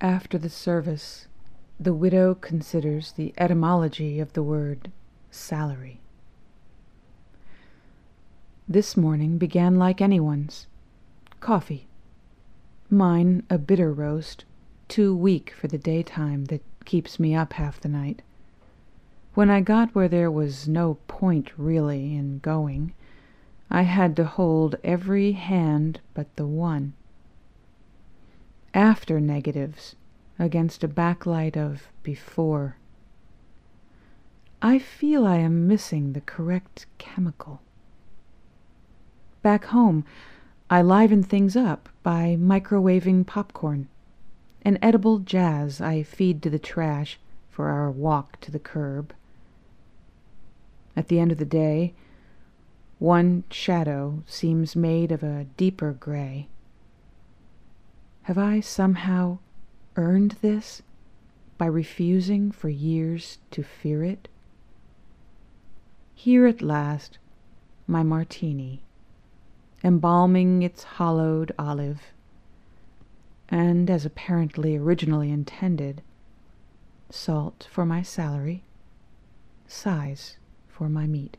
After the service, the widow considers the etymology of the word salary. This morning began like anyone's. Coffee. Mine a bitter roast, too weak for the daytime that keeps me up half the night. When I got where there was no point really in going, I had to hold every hand but the one. After negatives against a backlight of before. I feel I am missing the correct chemical. Back home, I liven things up by microwaving popcorn. An edible jazz I feed to the trash for our walk to the curb. At the end of the day, one shadow seems made of a deeper gray. Have I somehow earned this by refusing for years to fear it? Here at last, my martini, embalming its hollowed olive, and as apparently originally intended, salt for my salary, size for my meat.